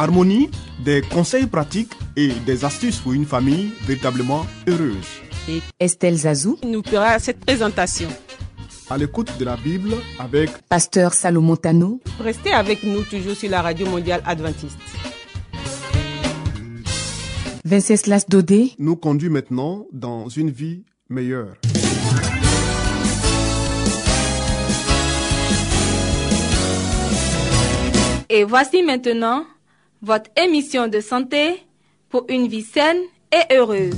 Harmonie, des conseils pratiques et des astuces pour une famille véritablement heureuse. Estelle Zazou, nous fera cette présentation. À l'écoute de la Bible avec Pasteur Salomon Tano, Restez avec nous toujours sur la radio mondiale adventiste. Venceslas Dodé, nous conduit maintenant dans une vie meilleure. Et voici maintenant votre émission de santé pour une vie saine et heureuse.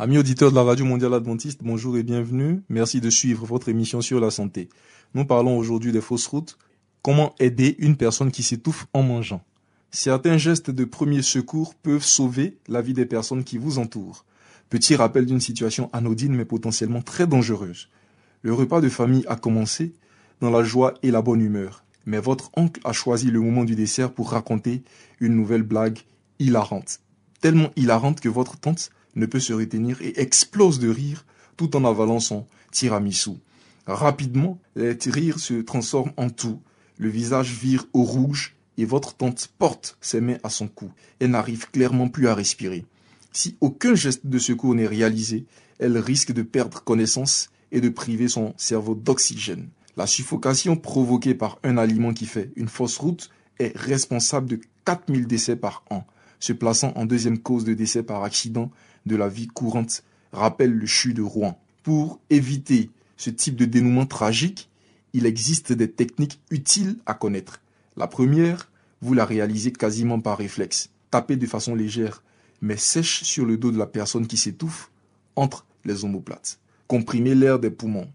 Amis auditeurs de la Radio Mondiale Adventiste, bonjour et bienvenue. Merci de suivre votre émission sur la santé. Nous parlons aujourd'hui des fausses routes. Comment aider une personne qui s'étouffe en mangeant? Certains gestes de premier secours peuvent sauver la vie des personnes qui vous entourent. Petit rappel d'une situation anodine mais potentiellement très dangereuse. Le repas de famille a commencé dans la joie et la bonne humeur. Mais votre oncle a choisi le moment du dessert pour raconter une nouvelle blague hilarante. Tellement hilarante que votre tante ne peut se retenir et explose de rire tout en avalant son tiramisu. Rapidement, les rires se transforment en tout. Le visage vire au rouge et votre tante porte ses mains à son cou. Elle n'arrive clairement plus à respirer. Si aucun geste de secours n'est réalisé, elle risque de perdre connaissance et de priver son cerveau d'oxygène. La suffocation provoquée par un aliment qui fait une fausse route est responsable de 4000 décès par an, se plaçant en deuxième cause de décès par accident de la vie courante, rappelle le CHU de Rouen. Pour éviter ce type de dénouement tragique, il existe des techniques utiles à connaître. La première, vous la réalisez quasiment par réflexe. Tapez de façon légère, mais sèche sur le dos de la personne qui s'étouffe entre les omoplates. Comprimez l'air des poumons.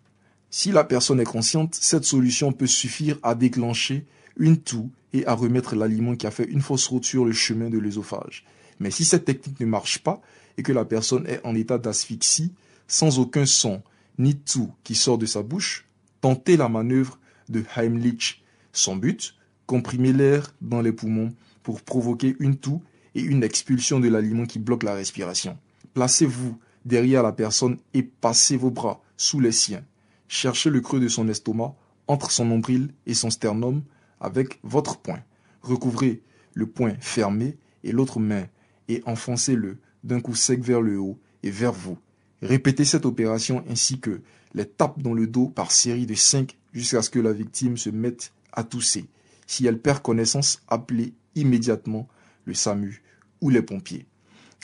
Si la personne est consciente, cette solution peut suffire à déclencher une toux et à remettre l'aliment qui a fait une fausse route sur le chemin de l'œsophage. Mais si cette technique ne marche pas et que la personne est en état d'asphyxie, sans aucun son ni toux qui sort de sa bouche, tentez la manœuvre de Heimlich. Son but, comprimer l'air dans les poumons pour provoquer une toux et une expulsion de l'aliment qui bloque la respiration. Placez-vous derrière la personne et passez vos bras sous les siens. Cherchez le creux de son estomac entre son nombril et son sternum avec votre poing. Recouvrez le poing fermé et l'autre main et enfoncez-le d'un coup sec vers le haut et vers vous. Répétez cette opération ainsi que les tapes dans le dos par série de 5 jusqu'à ce que la victime se mette à tousser. Si elle perd connaissance, appelez immédiatement le SAMU ou les pompiers.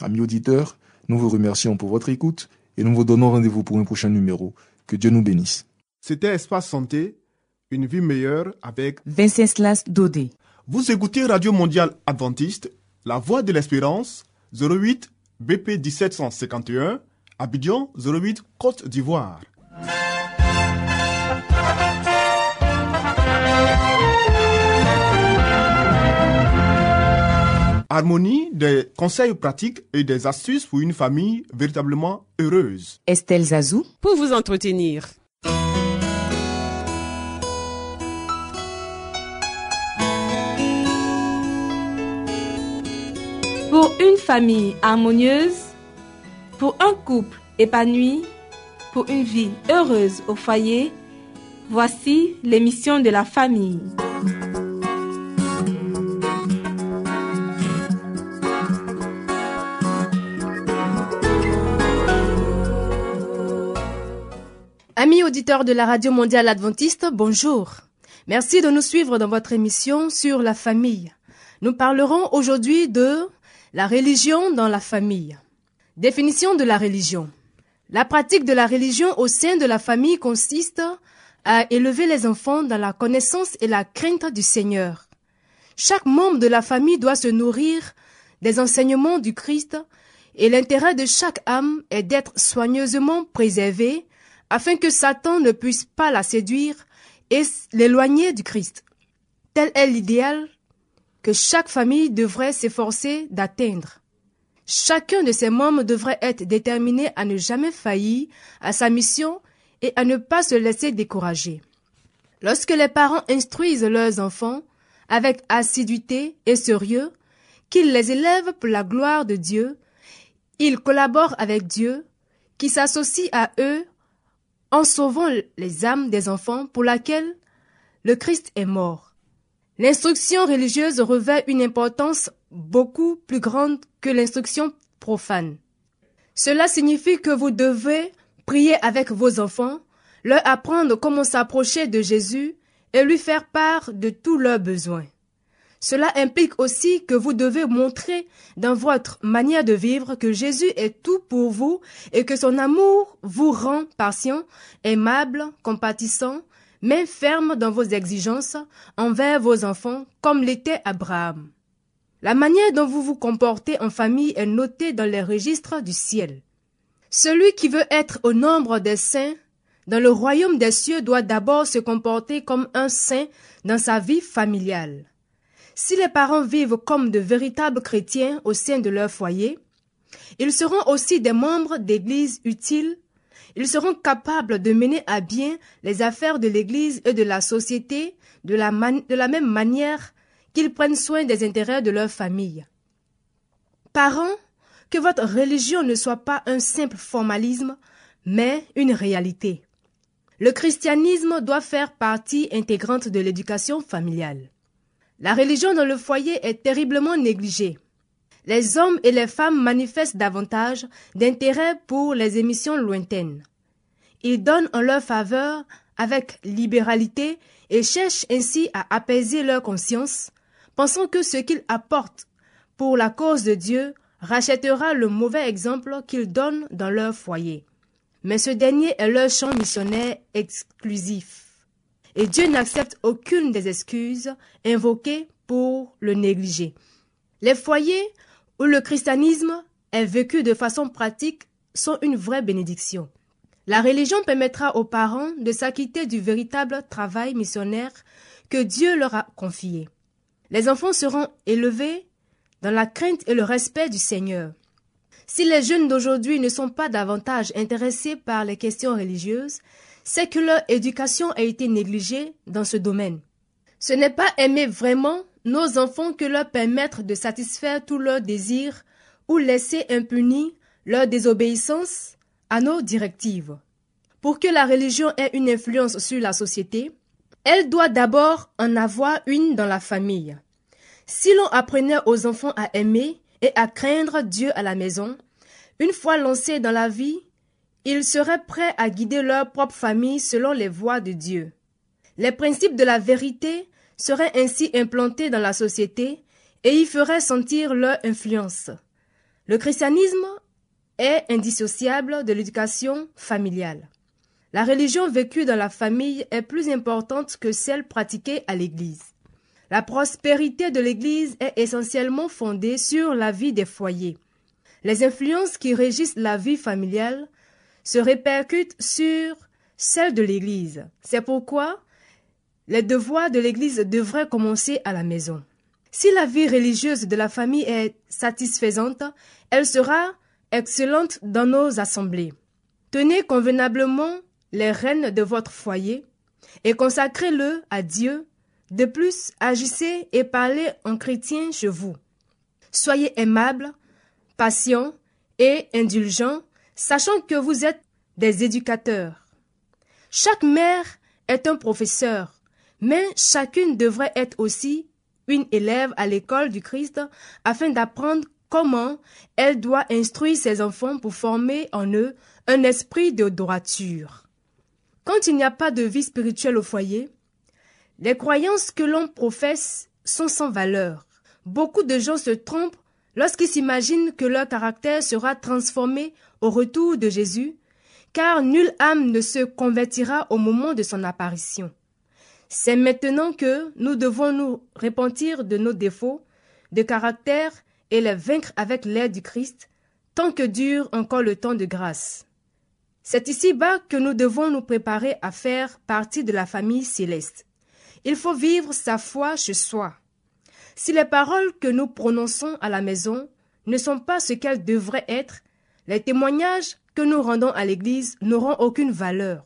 Amis auditeurs, nous vous remercions pour votre écoute et nous vous donnons rendez-vous pour un prochain numéro. Que Dieu nous bénisse. C'était Espace Santé, une vie meilleure avec... Venceslas Dodé. Vous écoutez Radio Mondiale Adventiste, La Voix de l'Espérance, 08 BP 1751, Abidjan 08 Côte d'Ivoire. Harmonie, des conseils pratiques et des astuces pour une famille véritablement heureuse. Estelle Zazou, Pour vous entretenir. Pour une famille harmonieuse, pour un couple épanoui, pour une vie heureuse au foyer, voici l'émission de la famille. Auditeurs de la Radio Mondiale Adventiste, bonjour. Merci de nous suivre dans votre émission sur la famille. Nous parlerons aujourd'hui de la religion dans la famille. Définition de la religion. La pratique de la religion au sein de la famille consiste à élever les enfants dans la connaissance et la crainte du Seigneur. Chaque membre de la famille doit se nourrir des enseignements du Christ et l'intérêt de chaque âme est d'être soigneusement préservée afin que Satan ne puisse pas la séduire et l'éloigner du Christ. Tel est l'idéal que chaque famille devrait s'efforcer d'atteindre. Chacun de ses membres devrait être déterminé à ne jamais faillir à sa mission et à ne pas se laisser décourager. Lorsque les parents instruisent leurs enfants avec assiduité et sérieux, qu'ils les élèvent pour la gloire de Dieu, ils collaborent avec Dieu, qui s'associe à eux en sauvant les âmes des enfants pour laquelle le Christ est mort. L'instruction religieuse revêt une importance beaucoup plus grande que l'instruction profane. Cela signifie que vous devez prier avec vos enfants, leur apprendre comment s'approcher de Jésus et lui faire part de tous leurs besoins. Cela implique aussi que vous devez montrer dans votre manière de vivre que Jésus est tout pour vous et que son amour vous rend patient, aimable, compatissant, mais ferme dans vos exigences envers vos enfants comme l'était Abraham. La manière dont vous vous comportez en famille est notée dans les registres du ciel. Celui qui veut être au nombre des saints dans le royaume des cieux doit d'abord se comporter comme un saint dans sa vie familiale. Si les parents vivent comme de véritables chrétiens au sein de leur foyer, ils seront aussi des membres d'églises utiles, ils seront capables de mener à bien les affaires de l'église et de la société de la, de la même manière qu'ils prennent soin des intérêts de leur famille. Parents, que votre religion ne soit pas un simple formalisme, mais une réalité. Le christianisme doit faire partie intégrante de l'éducation familiale. La religion dans le foyer est terriblement négligée. Les hommes et les femmes manifestent davantage d'intérêt pour les émissions lointaines. Ils donnent en leur faveur avec libéralité et cherchent ainsi à apaiser leur conscience, pensant que ce qu'ils apportent pour la cause de Dieu rachètera le mauvais exemple qu'ils donnent dans leur foyer. Mais ce dernier est leur champ missionnaire exclusif et Dieu n'accepte aucune des excuses invoquées pour le négliger. Les foyers où le christianisme est vécu de façon pratique sont une vraie bénédiction. La religion permettra aux parents de s'acquitter du véritable travail missionnaire que Dieu leur a confié. Les enfants seront élevés dans la crainte et le respect du Seigneur. Si les jeunes d'aujourd'hui ne sont pas davantage intéressés par les questions religieuses, c'est que leur éducation a été négligée dans ce domaine. Ce n'est pas aimer vraiment nos enfants que leur permettre de satisfaire tous leurs désirs ou laisser impunis leur désobéissance à nos directives. Pour que la religion ait une influence sur la société, elle doit d'abord en avoir une dans la famille. Si l'on apprenait aux enfants à aimer et à craindre Dieu à la maison, une fois lancés dans la vie, ils seraient prêts à guider leur propre famille selon les voies de Dieu. Les principes de la vérité seraient ainsi implantés dans la société et y feraient sentir leur influence. Le christianisme est indissociable de l'éducation familiale. La religion vécue dans la famille est plus importante que celle pratiquée à l'Église. La prospérité de l'Église est essentiellement fondée sur la vie des foyers. Les influences qui régissent la vie familiale se répercute sur celle de l'Église. C'est pourquoi les devoirs de l'Église devraient commencer à la maison. Si la vie religieuse de la famille est satisfaisante, elle sera excellente dans nos assemblées. Tenez convenablement les rênes de votre foyer et consacrez-le à Dieu. De plus, agissez et parlez en chrétien chez vous. Soyez aimable, patient et indulgent sachant que vous êtes des éducateurs. Chaque mère est un professeur, mais chacune devrait être aussi une élève à l'école du Christ afin d'apprendre comment elle doit instruire ses enfants pour former en eux un esprit de droiture. Quand il n'y a pas de vie spirituelle au foyer, les croyances que l'on professe sont sans valeur. Beaucoup de gens se trompent lorsqu'ils s'imaginent que leur caractère sera transformé au retour de Jésus, car nulle âme ne se convertira au moment de son apparition. C'est maintenant que nous devons nous repentir de nos défauts de caractère et les vaincre avec l'aide du Christ, tant que dure encore le temps de grâce. C'est ici-bas que nous devons nous préparer à faire partie de la famille céleste. Il faut vivre sa foi chez soi. Si les paroles que nous prononçons à la maison ne sont pas ce qu'elles devraient être, les témoignages que nous rendons à l'Église n'auront aucune valeur.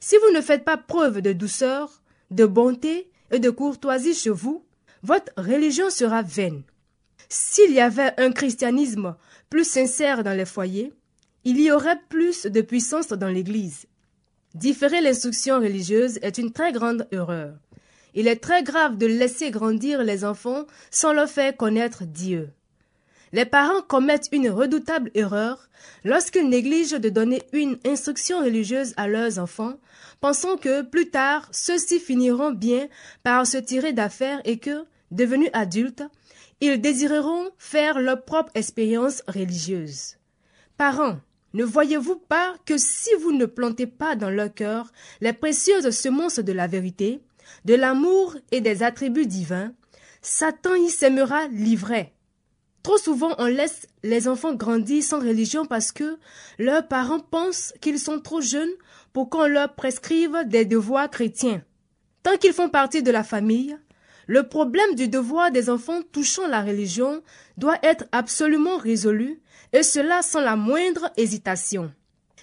Si vous ne faites pas preuve de douceur, de bonté et de courtoisie chez vous, votre religion sera vaine. S'il y avait un christianisme plus sincère dans les foyers, il y aurait plus de puissance dans l'Église. Différer l'instruction religieuse est une très grande erreur. Il est très grave de laisser grandir les enfants sans leur faire connaître Dieu. Les parents commettent une redoutable erreur lorsqu'ils négligent de donner une instruction religieuse à leurs enfants, pensant que plus tard ceux-ci finiront bien par se tirer d'affaire et que, devenus adultes, ils désireront faire leur propre expérience religieuse. Parents, ne voyez-vous pas que si vous ne plantez pas dans leur cœur les précieuses semences de la vérité, de l'amour et des attributs divins, Satan y sèmera l'ivraie. Trop souvent on laisse les enfants grandir sans religion parce que leurs parents pensent qu'ils sont trop jeunes pour qu'on leur prescrive des devoirs chrétiens. Tant qu'ils font partie de la famille, le problème du devoir des enfants touchant la religion doit être absolument résolu, et cela sans la moindre hésitation.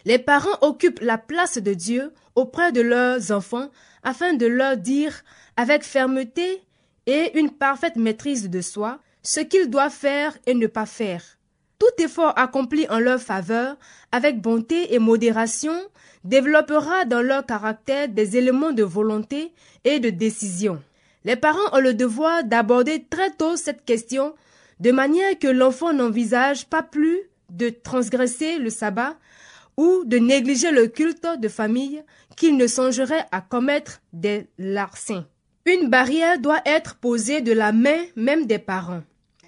Les parents occupent la place de Dieu auprès de leurs enfants afin de leur dire avec fermeté et une parfaite maîtrise de soi ce qu'ils doivent faire et ne pas faire. Tout effort accompli en leur faveur, avec bonté et modération, développera dans leur caractère des éléments de volonté et de décision. Les parents ont le devoir d'aborder très tôt cette question de manière que l'enfant n'envisage pas plus de transgresser le sabbat ou de négliger le culte de famille qu'il ne songerait à commettre des larcins. Une barrière doit être posée de la main même des parents.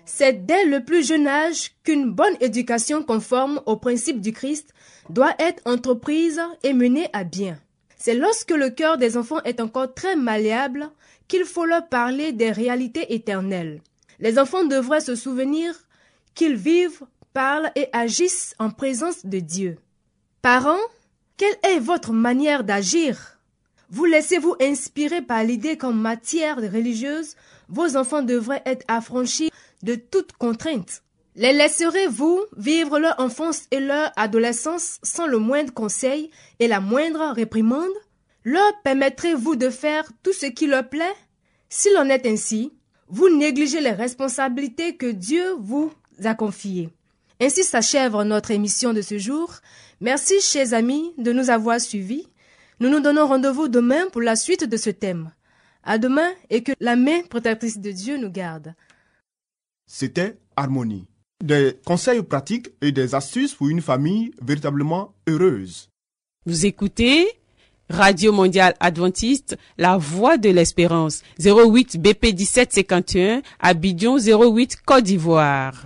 C'est dès le plus jeune âge qu'une bonne éducation conforme aux principes du Christ doit être entreprise et menée à bien. C'est lorsque le cœur des enfants est encore très malléable qu'il faut leur parler des réalités éternelles. Les enfants devraient se souvenir qu'ils vivent, parlent et agissent en présence de Dieu. Parents, quelle est votre manière d'agir? Vous laissez-vous inspirer par l'idée qu'en matière religieuse, vos enfants devraient être affranchis de toute contrainte? Les laisserez-vous vivre leur enfance et leur adolescence sans le moindre conseil et la moindre réprimande? Leur permettrez-vous de faire tout ce qui leur plaît? S'il en est ainsi, vous négligez les responsabilités que Dieu vous a confiées. Ainsi s'achève notre émission de ce jour. Merci, chers amis, de nous avoir suivis. Nous nous donnons rendez-vous demain pour la suite de ce thème. À demain et que la main protectrice de Dieu nous garde. C'était Harmonie. Des conseils pratiques et des astuces pour une famille véritablement heureuse. Vous écoutez Radio Mondiale Adventiste, La Voix de l'Espérance, 08 BP 1751, Abidjan 08 Côte d'Ivoire.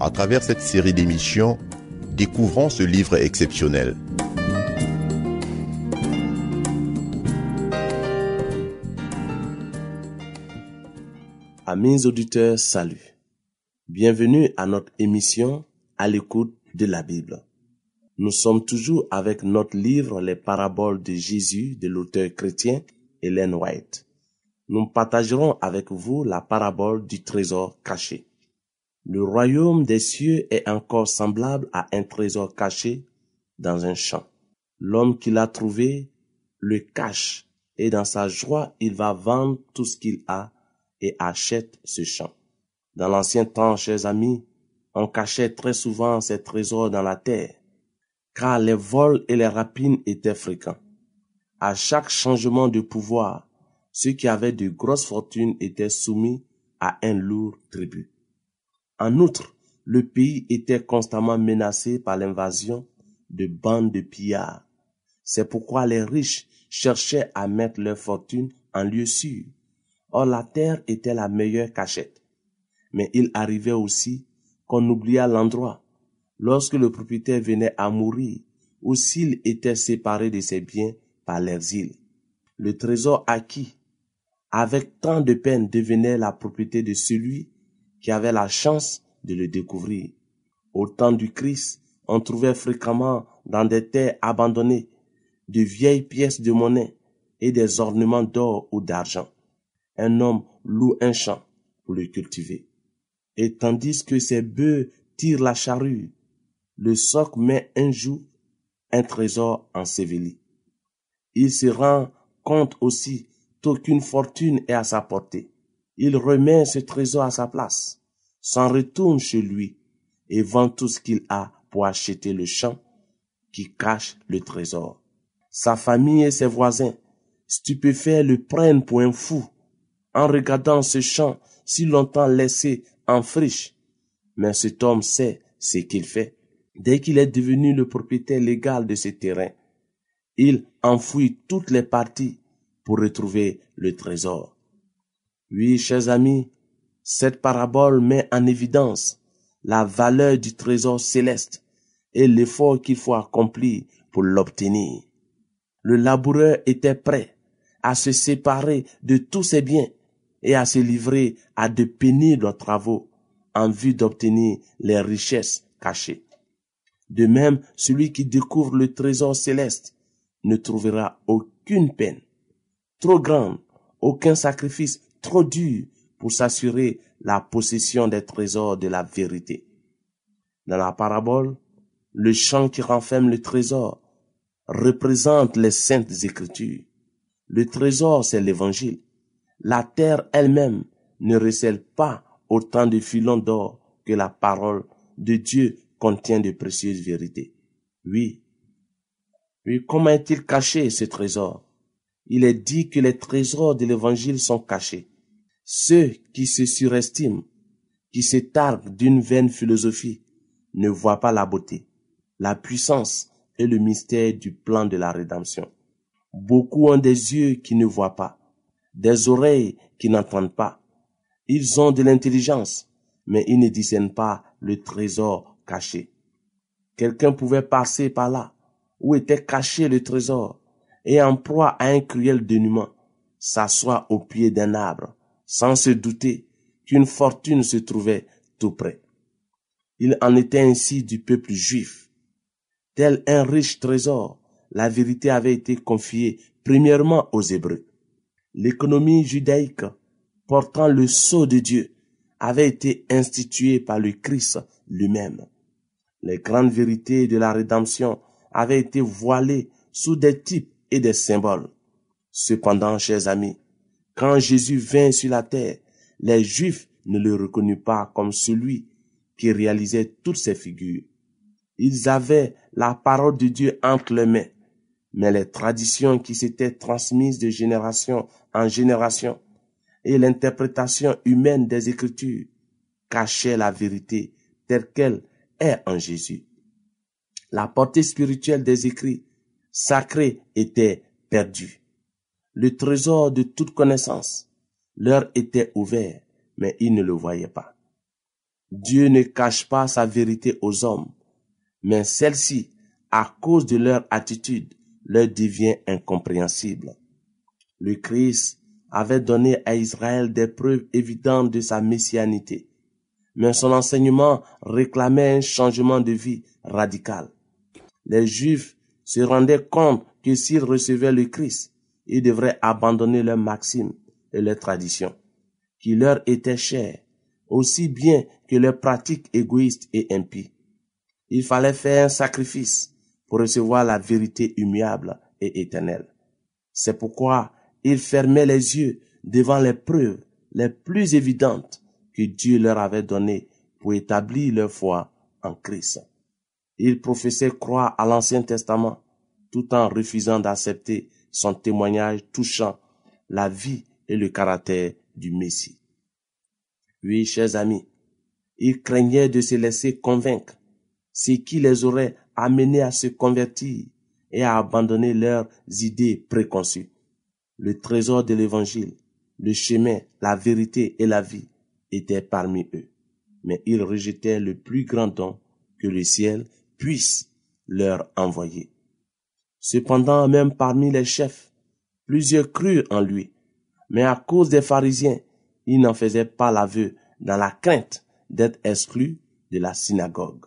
À travers cette série d'émissions, découvrons ce livre exceptionnel. Amis auditeurs, salut. Bienvenue à notre émission à l'écoute de la Bible. Nous sommes toujours avec notre livre Les paraboles de Jésus de l'auteur chrétien Hélène White. Nous partagerons avec vous la parabole du trésor caché. Le royaume des cieux est encore semblable à un trésor caché dans un champ. L'homme qui l'a trouvé le cache et dans sa joie il va vendre tout ce qu'il a et achète ce champ. Dans l'ancien temps, chers amis, on cachait très souvent ces trésors dans la terre, car les vols et les rapines étaient fréquents. À chaque changement de pouvoir, ceux qui avaient de grosses fortunes étaient soumis à un lourd tribut. En outre, le pays était constamment menacé par l'invasion de bandes de pillards. C'est pourquoi les riches cherchaient à mettre leur fortune en lieu sûr. Or la terre était la meilleure cachette. Mais il arrivait aussi qu'on oubliât l'endroit. Lorsque le propriétaire venait à mourir, ou s'il était séparé de ses biens par l'exil. Le trésor acquis avec tant de peine devenait la propriété de celui qui avait la chance de le découvrir. Au temps du Christ, on trouvait fréquemment dans des terres abandonnées de vieilles pièces de monnaie et des ornements d'or ou d'argent. Un homme loue un champ pour le cultiver. Et tandis que ses bœufs tirent la charrue, le soc met un jour un trésor enseveli. Il se rend compte aussi qu'aucune fortune est à sa portée. Il remet ce trésor à sa place, s'en retourne chez lui et vend tout ce qu'il a pour acheter le champ qui cache le trésor. Sa famille et ses voisins, stupéfaits, le prennent pour un fou en regardant ce champ si longtemps laissé en friche. Mais cet homme sait ce qu'il fait. Dès qu'il est devenu le propriétaire légal de ce terrain, il enfouit toutes les parties pour retrouver le trésor. Oui, chers amis, cette parabole met en évidence la valeur du trésor céleste et l'effort qu'il faut accomplir pour l'obtenir. Le laboureur était prêt à se séparer de tous ses biens et à se livrer à de pénibles travaux en vue d'obtenir les richesses cachées. De même, celui qui découvre le trésor céleste ne trouvera aucune peine trop grande, aucun sacrifice trop dur pour s'assurer la possession des trésors de la vérité. Dans la parabole, le champ qui renferme le trésor représente les saintes écritures. Le trésor, c'est l'évangile. La terre elle-même ne recèle pas autant de filons d'or que la parole de Dieu contient de précieuses vérités. Oui. Oui, comment est-il caché ce trésor? Il est dit que les trésors de l'évangile sont cachés. Ceux qui se surestiment, qui se targuent d'une vaine philosophie, ne voient pas la beauté, la puissance et le mystère du plan de la rédemption. Beaucoup ont des yeux qui ne voient pas, des oreilles qui n'entendent pas. Ils ont de l'intelligence, mais ils ne discernent pas le trésor caché. Quelqu'un pouvait passer par là, où était caché le trésor, et en proie à un cruel dénuement, s'assoit au pied d'un arbre, sans se douter qu'une fortune se trouvait tout près. Il en était ainsi du peuple juif. Tel un riche trésor, la vérité avait été confiée premièrement aux Hébreux. L'économie judaïque, portant le sceau de Dieu, avait été instituée par le Christ lui-même. Les grandes vérités de la rédemption avaient été voilées sous des types et des symboles. Cependant, chers amis, quand Jésus vint sur la terre, les Juifs ne le reconnurent pas comme celui qui réalisait toutes ces figures. Ils avaient la parole de Dieu entre les mains, mais les traditions qui s'étaient transmises de génération en génération et l'interprétation humaine des Écritures cachaient la vérité telle qu'elle est en Jésus. La portée spirituelle des écrits sacrés était perdu. Le trésor de toute connaissance leur était ouvert, mais ils ne le voyaient pas. Dieu ne cache pas sa vérité aux hommes, mais celle-ci, à cause de leur attitude, leur devient incompréhensible. Le Christ avait donné à Israël des preuves évidentes de sa messianité, mais son enseignement réclamait un changement de vie radical. Les Juifs se rendaient compte que s'ils recevaient le Christ, ils devraient abandonner leurs maximes et leurs traditions, qui leur étaient chères, aussi bien que leurs pratiques égoïstes et impies. Il fallait faire un sacrifice pour recevoir la vérité immuable et éternelle. C'est pourquoi ils fermaient les yeux devant les preuves les plus évidentes que Dieu leur avait données pour établir leur foi en Christ. Ils professaient croire à l'Ancien Testament tout en refusant d'accepter son témoignage touchant la vie et le caractère du Messie. Oui, chers amis, Ils craignaient de se laisser convaincre, ce qui les aurait amenés à se convertir et à abandonner leurs idées préconçues. Le trésor de l'évangile, le chemin, la vérité et la vie étaient parmi eux. Mais ils rejetaient le plus grand don que le ciel puisse leur envoyer. Cependant, même parmi les chefs, plusieurs crurent en lui. Mais à cause des pharisiens, ils n'en faisaient pas l'aveu dans la crainte d'être exclus de la synagogue.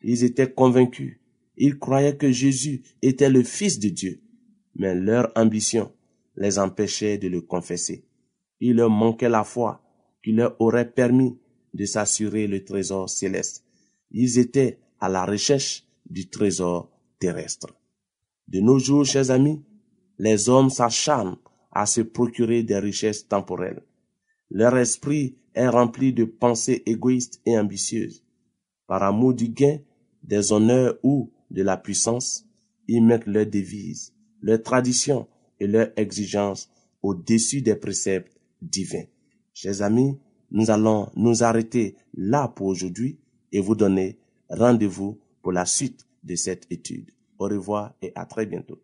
Ils étaient convaincus, ils croyaient que Jésus était le Fils de Dieu, mais leur ambition les empêchait de le confesser. Il leur manquait la foi qui leur aurait permis de s'assurer le trésor céleste. Ils étaient à la recherche du trésor terrestre. De nos jours, chers amis, les hommes s'acharnent à se procurer des richesses temporelles. Leur esprit est rempli de pensées égoïstes et ambitieuses. Par amour du gain, des honneurs ou de la puissance, ils mettent leurs devises, leurs traditions et leurs exigences au-dessus des préceptes divins. Chers amis, nous allons nous arrêter là pour aujourd'hui et vous donner rendez-vous pour la suite de cette étude. Au revoir et à très bientôt.